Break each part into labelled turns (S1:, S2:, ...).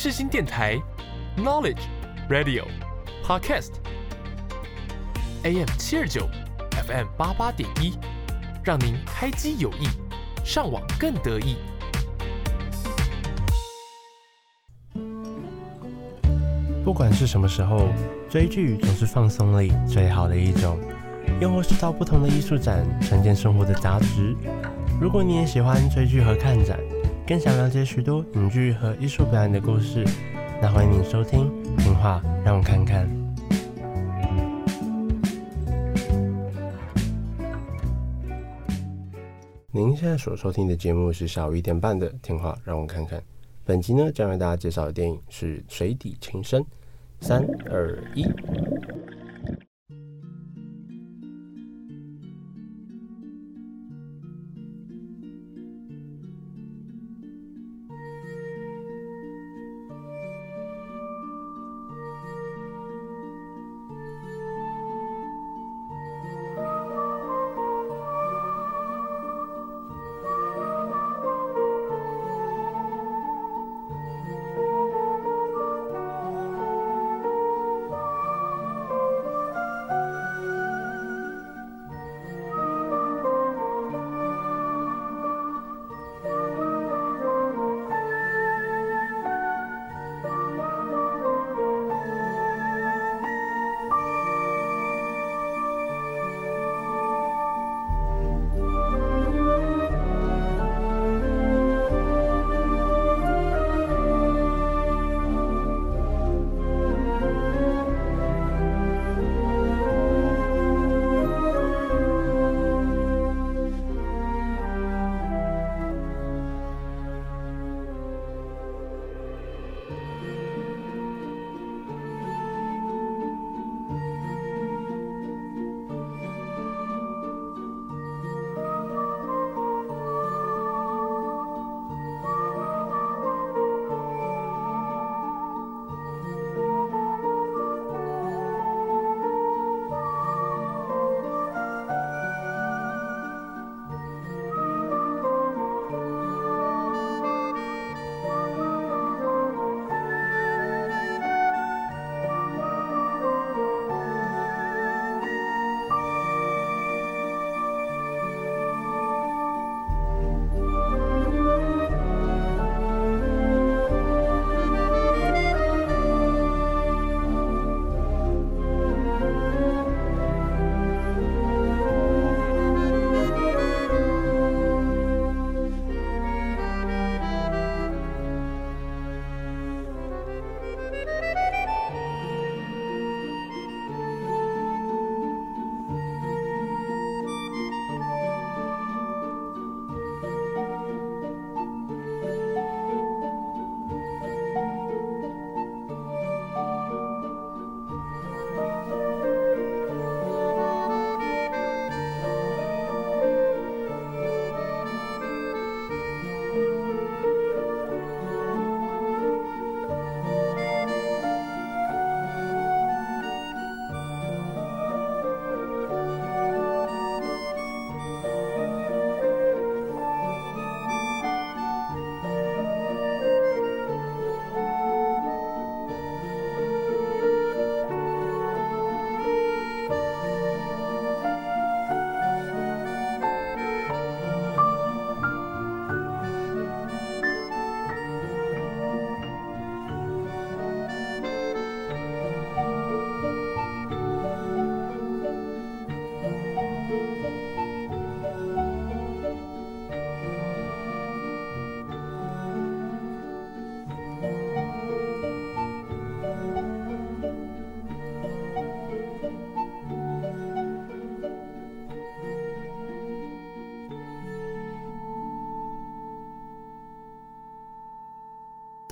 S1: 世新电台，Knowledge Radio Podcast，AM 七二九，FM 八八点一，让您开机有益，上网更得意。
S2: 不管是什么时候，追剧总是放松里最好的一种，又或是到不同的艺术展，沉淀生活的杂质。如果你也喜欢追剧和看展，更想了解许多影剧和艺术表演的故事，那欢迎您收听《听话让我看看》。您现在所收听的节目是下午一点半的《听话让我看看》。本集呢，将为大家介绍的电影是《水底情深》。三二一。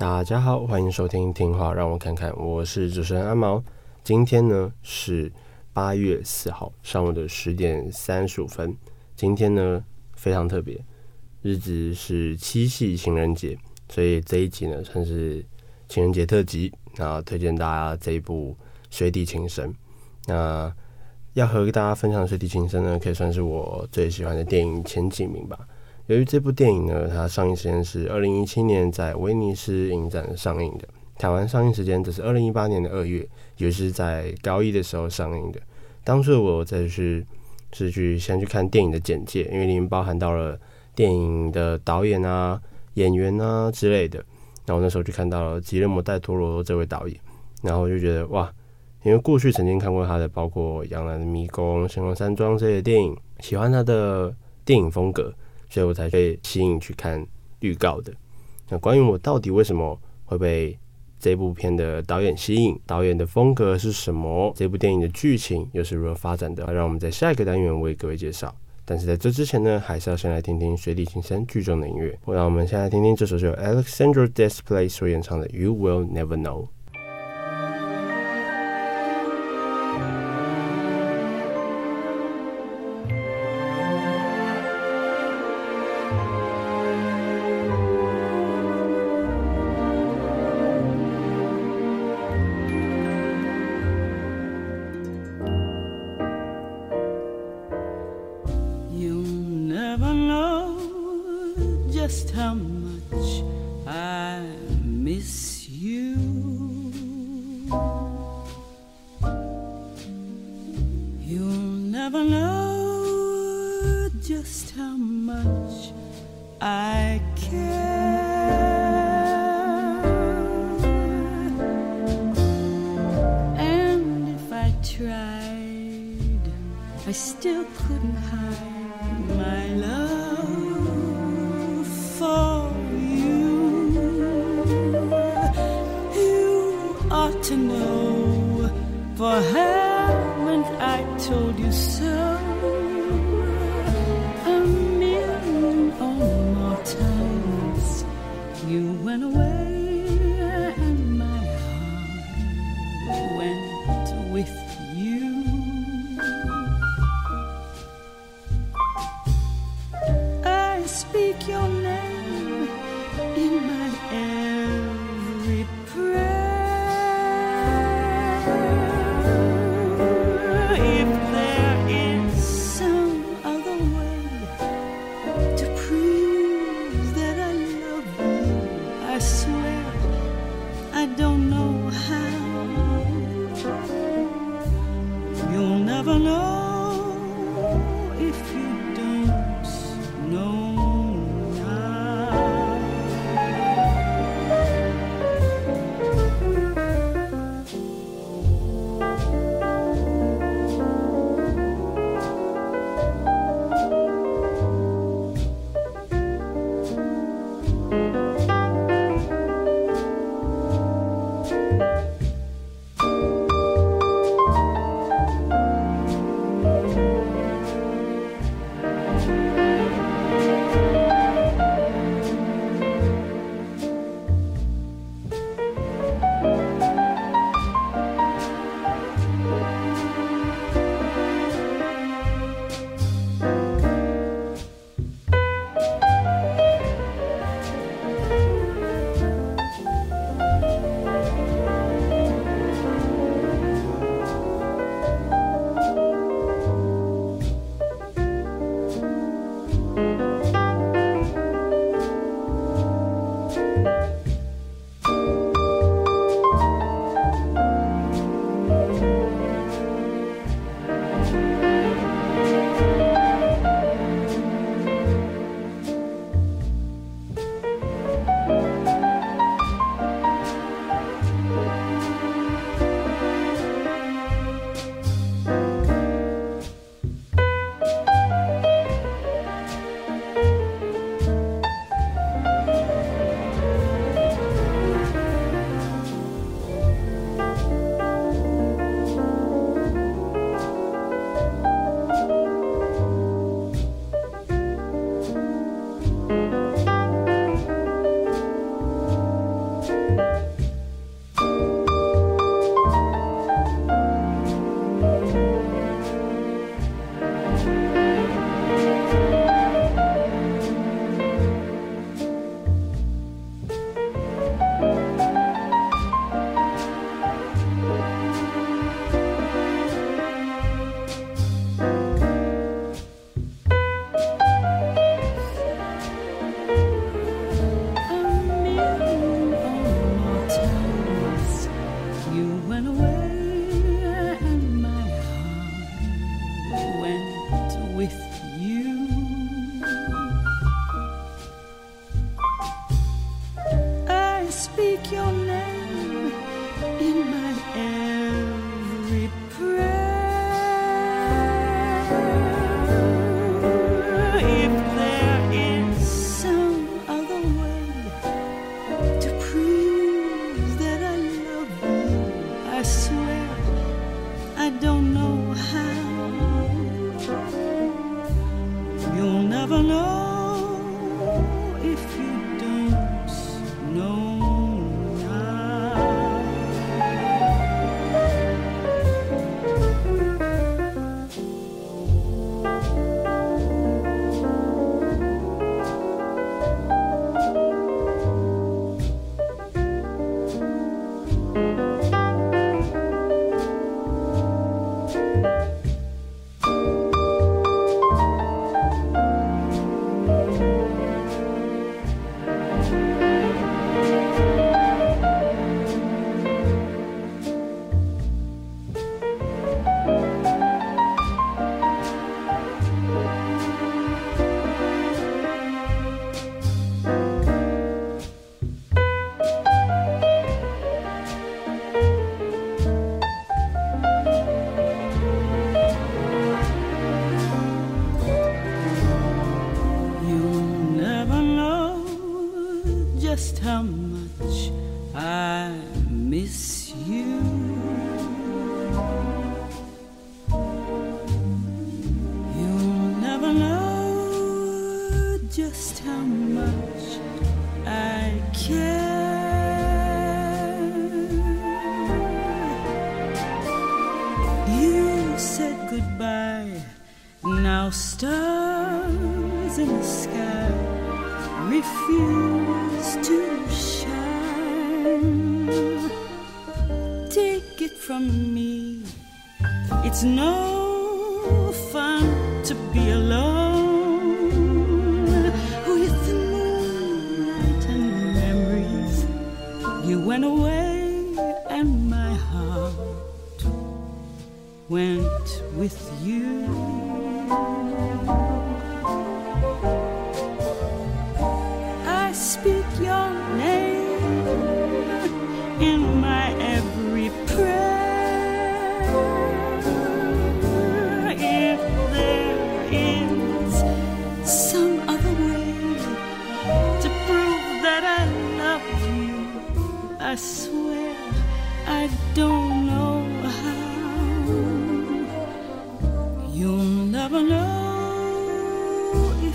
S2: 大家好，欢迎收听听话让我看看，我是主持人阿毛。今天呢是八月四号上午的十点三十五分。今天呢非常特别，日子是七夕情人节，所以这一集呢算是情人节特辑。那推荐大家这一部《水底情深》。那要和大家分享《水底情深》呢，可以算是我最喜欢的电影前几名吧。由于这部电影呢，它上映时间是二零一七年在威尼斯影展上映的，
S3: 台湾上映时间则是二零一八年的二月，也是在高一的时候上映的。当初我再去是去先去看电影的简介，因为里面包含到了电影的导演啊、演员啊之类的。然后那时候就看到了吉勒摩·戴托罗这位导演，然后就觉得哇，因为过去曾经看过他的包括《羊男的迷宫》《神龙山庄》这些电影，喜欢他的电影风格，所以我才被吸引去看预告的。那关于我到底为什么会被这部片的导演吸引，导演的风格是什么，这部电影的剧情又是如何发展的？让我们在下一个单元为各位介绍。但是在这之前呢，还是要先来听听水底情深剧中的音乐。让我们先来听听这首是由 Alexandra Desplat 所演唱的《You Will Never Know》。tried, I still couldn't hide my love for you. You ought to know for her. I don't know how. You'll never know if you. reap refuse to shine. Take it from me, it's no fun to be alone with the moonlight and memories. You went away, and my heart went with you.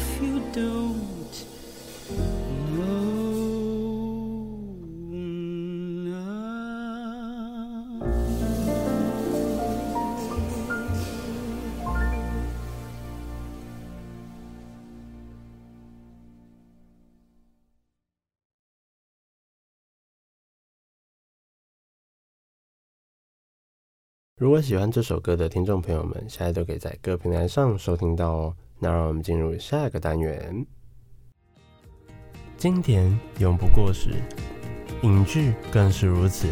S3: If you don't know now.
S2: 如果喜欢这首歌的听众朋友们，现在都可以在各平台上收听到哦。那让我们进入下一个单元。经典永不过时，影剧更是如此。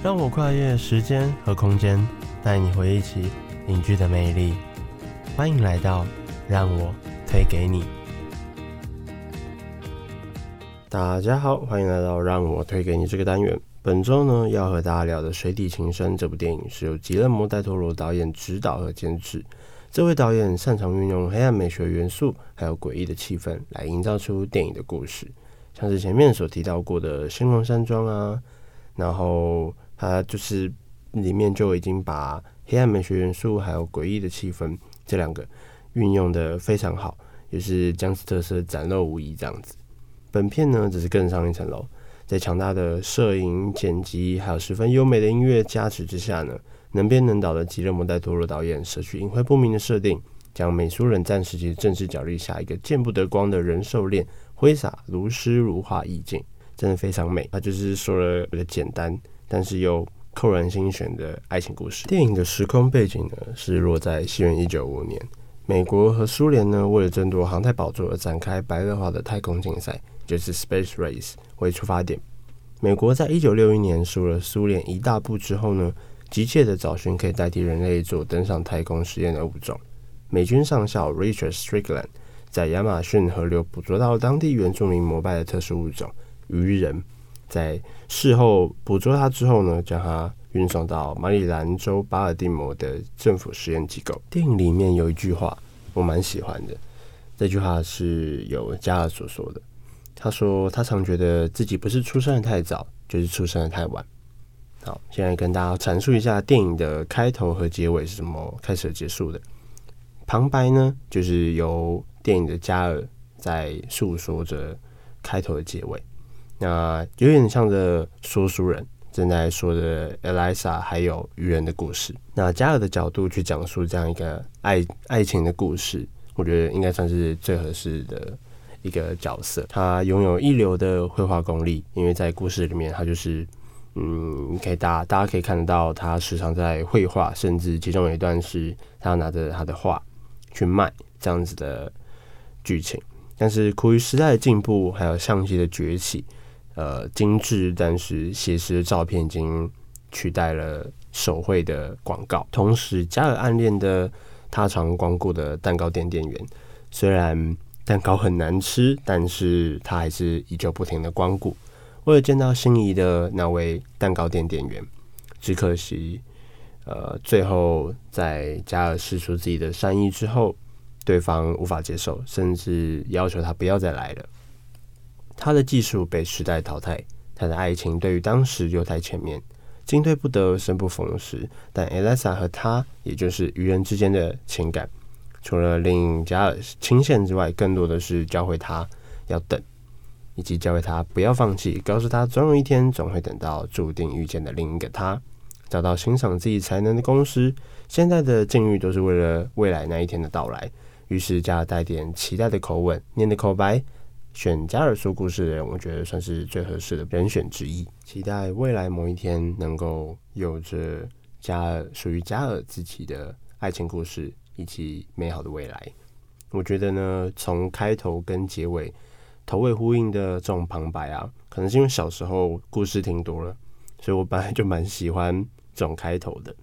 S2: 让我跨越时间和空间，带你回忆起影剧的魅力。欢迎来到让我推给你。大家好，欢迎来到让我推给你这个单元。本周呢，要和大家聊的《水底情深》这部电影是由吉勒摩·戴托罗导演执导和监制。这位导演擅长运用黑暗美学元素，还有诡异的气氛，来营造出电影的故事。像是前面所提到过的《兴隆山庄》啊，然后他就是里面就已经把黑暗美学元素还有诡异的气氛这两个运用得非常好，也是将此特色展露无遗。这样子，本片呢只是更上一层楼。在强大的摄影、剪辑，还有十分优美的音乐加持之下呢，能编能导的吉勒摩·戴托罗导演舍去隐晦不明的设定，将美苏冷战时期的政治角力下一个见不得光的人兽恋挥洒如诗如画意境，真的非常美。它就是说了一个简单，但是又扣人心弦的爱情故事。电影的时空背景呢，是落在西元一九五五年，美国和苏联呢为了争夺航太宝座而展开白热化的太空竞赛。就是 Space Race 为出发点，美国在一九六一年输了苏联一大步之后呢，急切的找寻可以代替人类做登上太空实验的物种。美军上校 Richard Strickland 在亚马逊河流捕捉到当地原住民膜拜的特殊物种鱼人，在事后捕捉他之后呢，将他运送到马里兰州巴尔的摩的政府实验机构。电影里面有一句话我蛮喜欢的，这句话是由加尔所说的。他说他常觉得自己不是出生的太早，就是出生的太晚。好，现在跟大家阐述一下电影的开头和结尾是怎么开始结束的。旁白呢，就是由电影的加尔在诉说着开头的结尾。那有点像着说书人正在说着 Eliza 还有鱼人的故事。那加尔的角度去讲述这样一个爱爱情的故事，我觉得应该算是最合适的一个角色。他拥有一流的绘画功力，因为在故事里面，他就是。嗯，可以大大家可以看得到，他时常在绘画，甚至其中有一段是他拿着他的画去卖这样子的剧情。但是苦于时代的进步，还有相机的崛起，呃，精致但是写实的照片已经取代了手绘的广告。同时，加尔暗恋的他常光顾的蛋糕店店员，虽然蛋糕很难吃，但是他还是依旧不停的光顾。为了见到心仪的那位蛋糕店店员，只可惜，呃，最后在加尔试出自己的善意之后，对方无法接受，甚至要求他不要再来了。他的技术被时代淘汰，他的爱情对于当时又太前面，进退不得，生不逢时。但 Eliza 和他，也就是鱼人之间的情感，除了令加尔钦羡之外，更多的是教会他要等。以及教会他不要放弃，告诉他总有一天总会等到注定遇见的另一个他，找到欣赏自己才能的公司。现在的境遇都是为了未来那一天的到来。于是加尔带点期待的口吻，念的口白，选加尔说故事的人，我觉得算是最合适的人选之一。期待未来某一天能够有着加尔属于加尔自己的爱情故事以及美好的未来。我觉得呢，从开头跟结尾。头尾呼应的这种旁白啊，可能是因为小时候故事听多了，所以我本来就蛮喜欢这种开头的，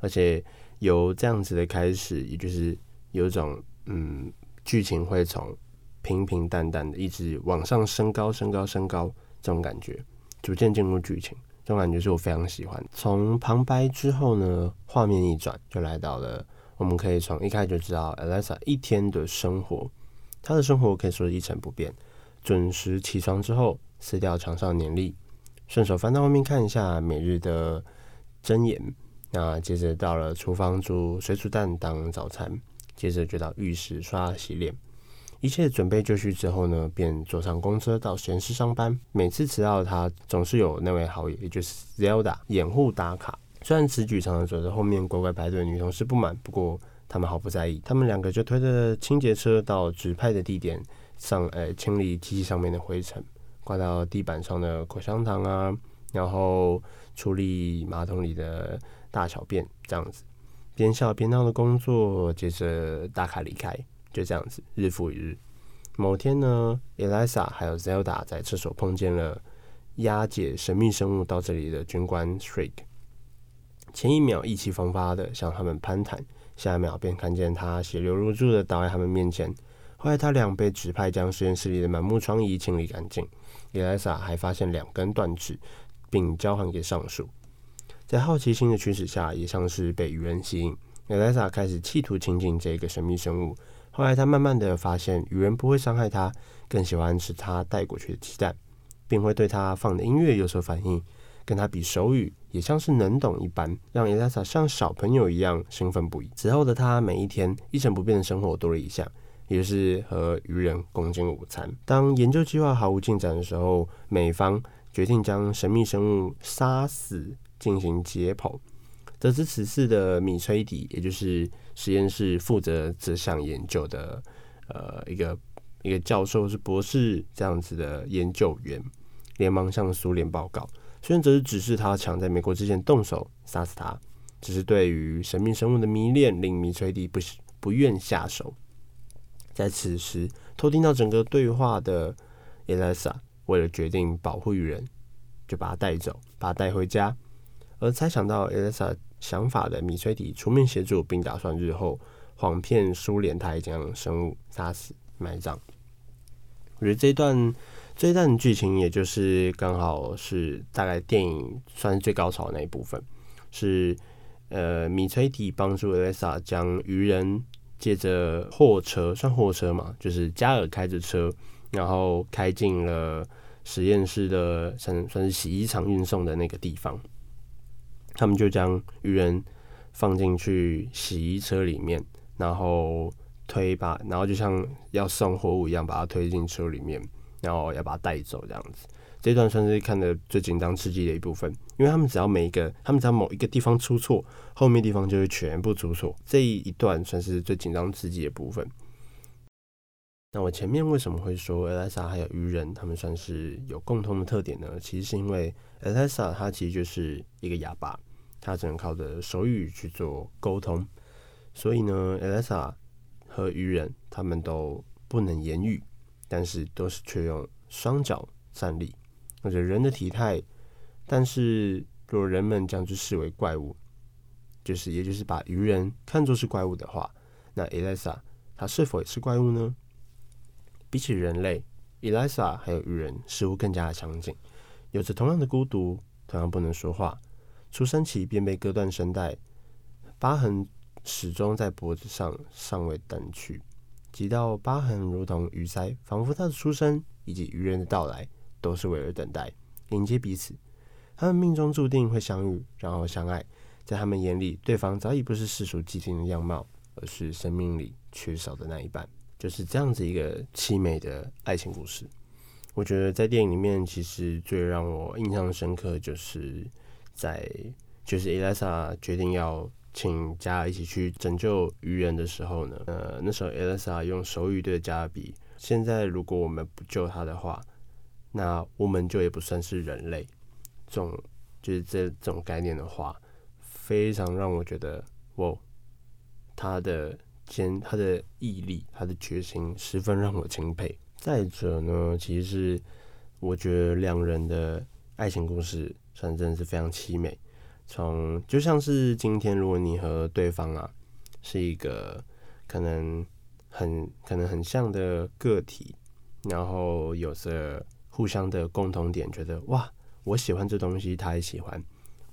S2: 而且由这样子的开始，也就是有一种嗯，剧情会从平平淡淡的一直往上升高、升高、升高这种感觉，逐渐进入剧情，这种感觉是我非常喜欢。从旁白之后呢，画面一转就来到了，我们可以从一开始就知道 Eliza 一天的生活，她的生活可以说是一成不变。准时起床之后，撕掉床上年历，顺手翻到外面看一下每日的箴言。那接着到了厨房煮水煮蛋当早餐，接着就到浴室刷洗脸。一切准备就绪之后呢，便坐上公车到实验室上班。每次迟到的他，总是有那位好友，也就是 Zelda 掩护打卡。虽然此举常常惹得后面乖乖排队的女同事不满，不过他们毫不在意。他们两个就推着清洁车到指派的地点。上呃、清理机器上面的灰尘，挂到地板上的口香糖啊，然后处理马桶里的大小便，这样子边笑边闹的工作，接着打卡离开，就这样子日复一日。某天呢，Elisa 还有 Zelda 在厕所碰见了押解神秘生物到这里的军官 Shrek，前一秒意气风发的向他们攀谈，下一秒便看见他血流如注的倒在他们面前。后来他俩被指派将实验室里的满目疮痍清理干净。Eliza 还发现两根断指，并交还给上属。在好奇心的驱使下，也像是被鱼人吸引，Eliza 开始企图亲近这个神秘生物。后来他慢慢的发现，鱼人不会伤害他，更喜欢吃他带过去的鸡蛋，并会对他放的音乐有所反应，跟他比手语，也像是能懂一般，让 Eliza 像小朋友一样兴奋不已。此后的他，每一天一成不变的生活多了一项。也是和鱼人共进午餐。当研究计划毫无进展的时候，美方决定将神秘生物杀死进行解剖。得知此事的米崔迪，也就是实验室负责这项研究的呃一个一个教授是博士这样子的研究员，连忙向苏联报告。苏联则是指示他抢在美国之前动手杀死他。只是对于神秘生物的迷恋，令米崔迪不不愿下手。在此时，偷听到整个对话的 Elisa，为了决定保护鱼人，就把他带走，把他带回家。而猜想到 Elisa 想法的米崔迪出面协助，并打算日后谎骗苏联他已将生物杀死埋葬。我觉得这段这一段剧情也就是刚好是大概电影算是最高潮的那一部分，是呃米崔蒂帮助 Elisa 将鱼人借着货车，算货车嘛，就是加尔开着车，然后开进了实验室的算算是洗衣厂运送的那个地方，他们就将鱼人放进去洗衣车里面，然后推把，然后就像要送货物一样，把它推进车里面。然后要把它带走，这样子，这段算是看的最紧张刺激的一部分，因为他们只要每一个，他们只要某一个地方出错，后面地方就会全部出错。这一段算是最紧张刺激的部分。那我前面为什么会说 Elsa 还有鱼人他们算是有共同的特点呢？其实是因为 Elsa 他其实就是一个哑巴，他只能靠着手语去做沟通，所以呢，Elsa 和鱼人他们都不能言语。但是都是却用双脚站立，或者人的体态。但是若人们将之视为怪物，就是也就是把鱼人看作是怪物的话，那 Elisa 她是否也是怪物呢？比起人类，Elisa 还有鱼人似乎更加的强劲，有着同样的孤独，同样不能说话，出生起便被割断声带，疤痕始终在脖子上尚未淡去。几道疤痕如同鱼鳃，仿佛他的出生以及鱼人的到来都是为了等待迎接彼此。他们命中注定会相遇，然后相爱。在他们眼里，对方早已不是世俗既定的样貌，而是生命里缺少的那一半。就是这样子一个凄美的爱情故事。我觉得在电影里面，其实最让我印象深刻，就是在就是 Elsa 决定要。请加一起去拯救鱼人的时候呢，呃，那时候 Elsa 用手语对着加比，现在如果我们不救他的话，那我们就也不算是人类。这种就是这这种概念的话，非常让我觉得，哇，他的坚，他的毅力，他的决心，十分让我钦佩。再者呢，其实我觉得两人的爱情故事，算真的是非常凄美。从就像是今天，如果你和对方啊是一个可能很可能很像的个体，然后有着互相的共同点，觉得哇，我喜欢这东西，他也喜欢，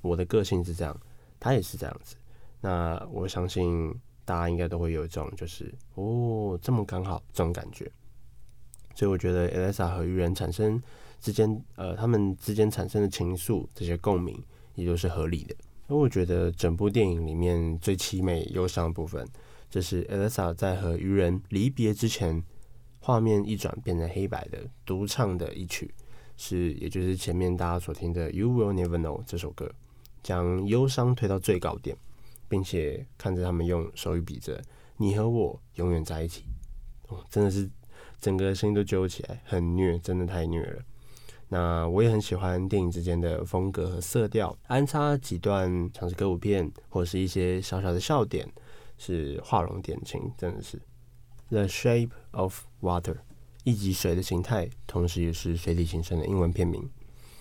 S2: 我的个性是这样，他也是这样子，那我相信大家应该都会有一种就是哦，这么刚好这种感觉，所以我觉得 Elsa 和鱼人产生之间，呃，他们之间产生的情愫，这些共鸣。也都是合理的。而我觉得整部电影里面最凄美忧伤的部分，这是 Elsa 在和鱼人离别之前，画面一转变成黑白的独唱的一曲，是也就是前面大家所听的《You Will Never Know》这首歌，将忧伤推到最高点，并且看着他们用手语比着“你和我永远在一起”，哦，真的是整个声音都揪起来，很虐，真的太虐了。那我也很喜欢电影之间的风格和色调，安插几段像是歌舞片或是一些小小的笑点，是画龙点睛，真的是。The Shape of Water，一级水的形态，同时也是水底形成的英文片名。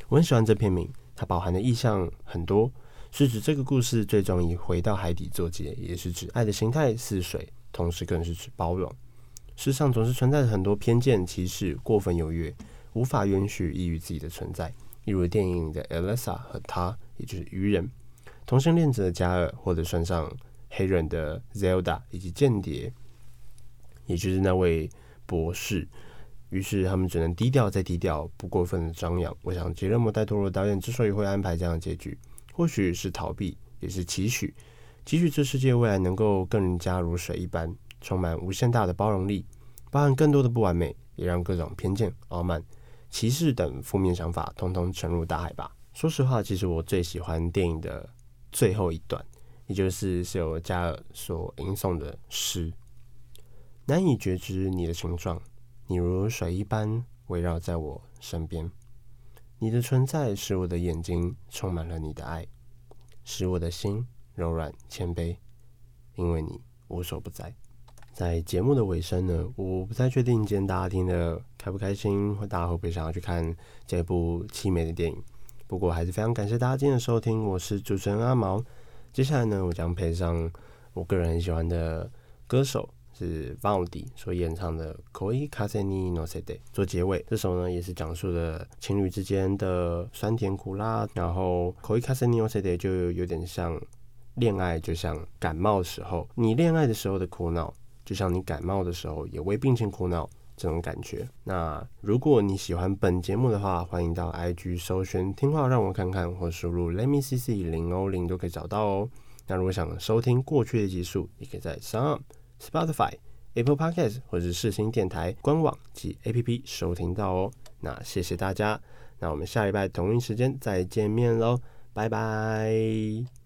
S2: 我很喜欢这片名，它包含的意象很多，是指这个故事最终以回到海底作结，也是指爱的形态似水，同时更是指包容。世上总是存在着很多偏见、歧视、过分优越。无法允许异于自己的存在，例如电影的 Elsa 和他，也就是鱼人；同性恋者的加尔，或者算上黑人的 Zelda，以及间谍，也就是那位博士。于是他们只能低调再低调，不过分的张扬。我想，杰勒摩·戴托罗导演之所以会安排这样的结局，或许是逃避，也是期许，期许这世界未来能够更加如水一般，充满无限大的包容力，包含更多的不完美，也让各种偏见、傲慢。歧视等负面想法，通通沉入大海吧。说实话，其实我最喜欢电影的最后一段，也就是是由加尔所吟诵的诗。难以觉知你的形状，你如水一般围绕在我身边。你的存在使我的眼睛充满了你的爱，使我的心柔软谦卑，因为你无所不在。在节目的尾声呢，我不太确定今天大家听的开不开心，或大家会不会想要去看这部凄美的电影。不过还是非常感谢大家今天的收听，我是主持人阿毛。接下来呢，我将配上我个人很喜欢的歌手，
S4: 是 Vaundy 所演唱的《Koi Kaseni Nosete》做结尾。这首呢也是讲述了情侣之间的酸甜苦辣，然后《Koi Kaseni Nosete》就有点像恋爱，就像感冒时候，你恋爱的时候的苦恼，就像你感冒的时候也为病情苦恼。这种感觉。那如果你喜欢本节目的话，欢迎到 IG 搜寻“听话让我看看”或输入 “Let me see see 零零”都可以找到哦。那如果想收听过去的集数，也可以在 Sub、Spotify、Apple Podcast 或者是世新电台官网及 APP 收听到哦。那谢谢大家，那我们下礼拜同一时间再见面喽，拜拜。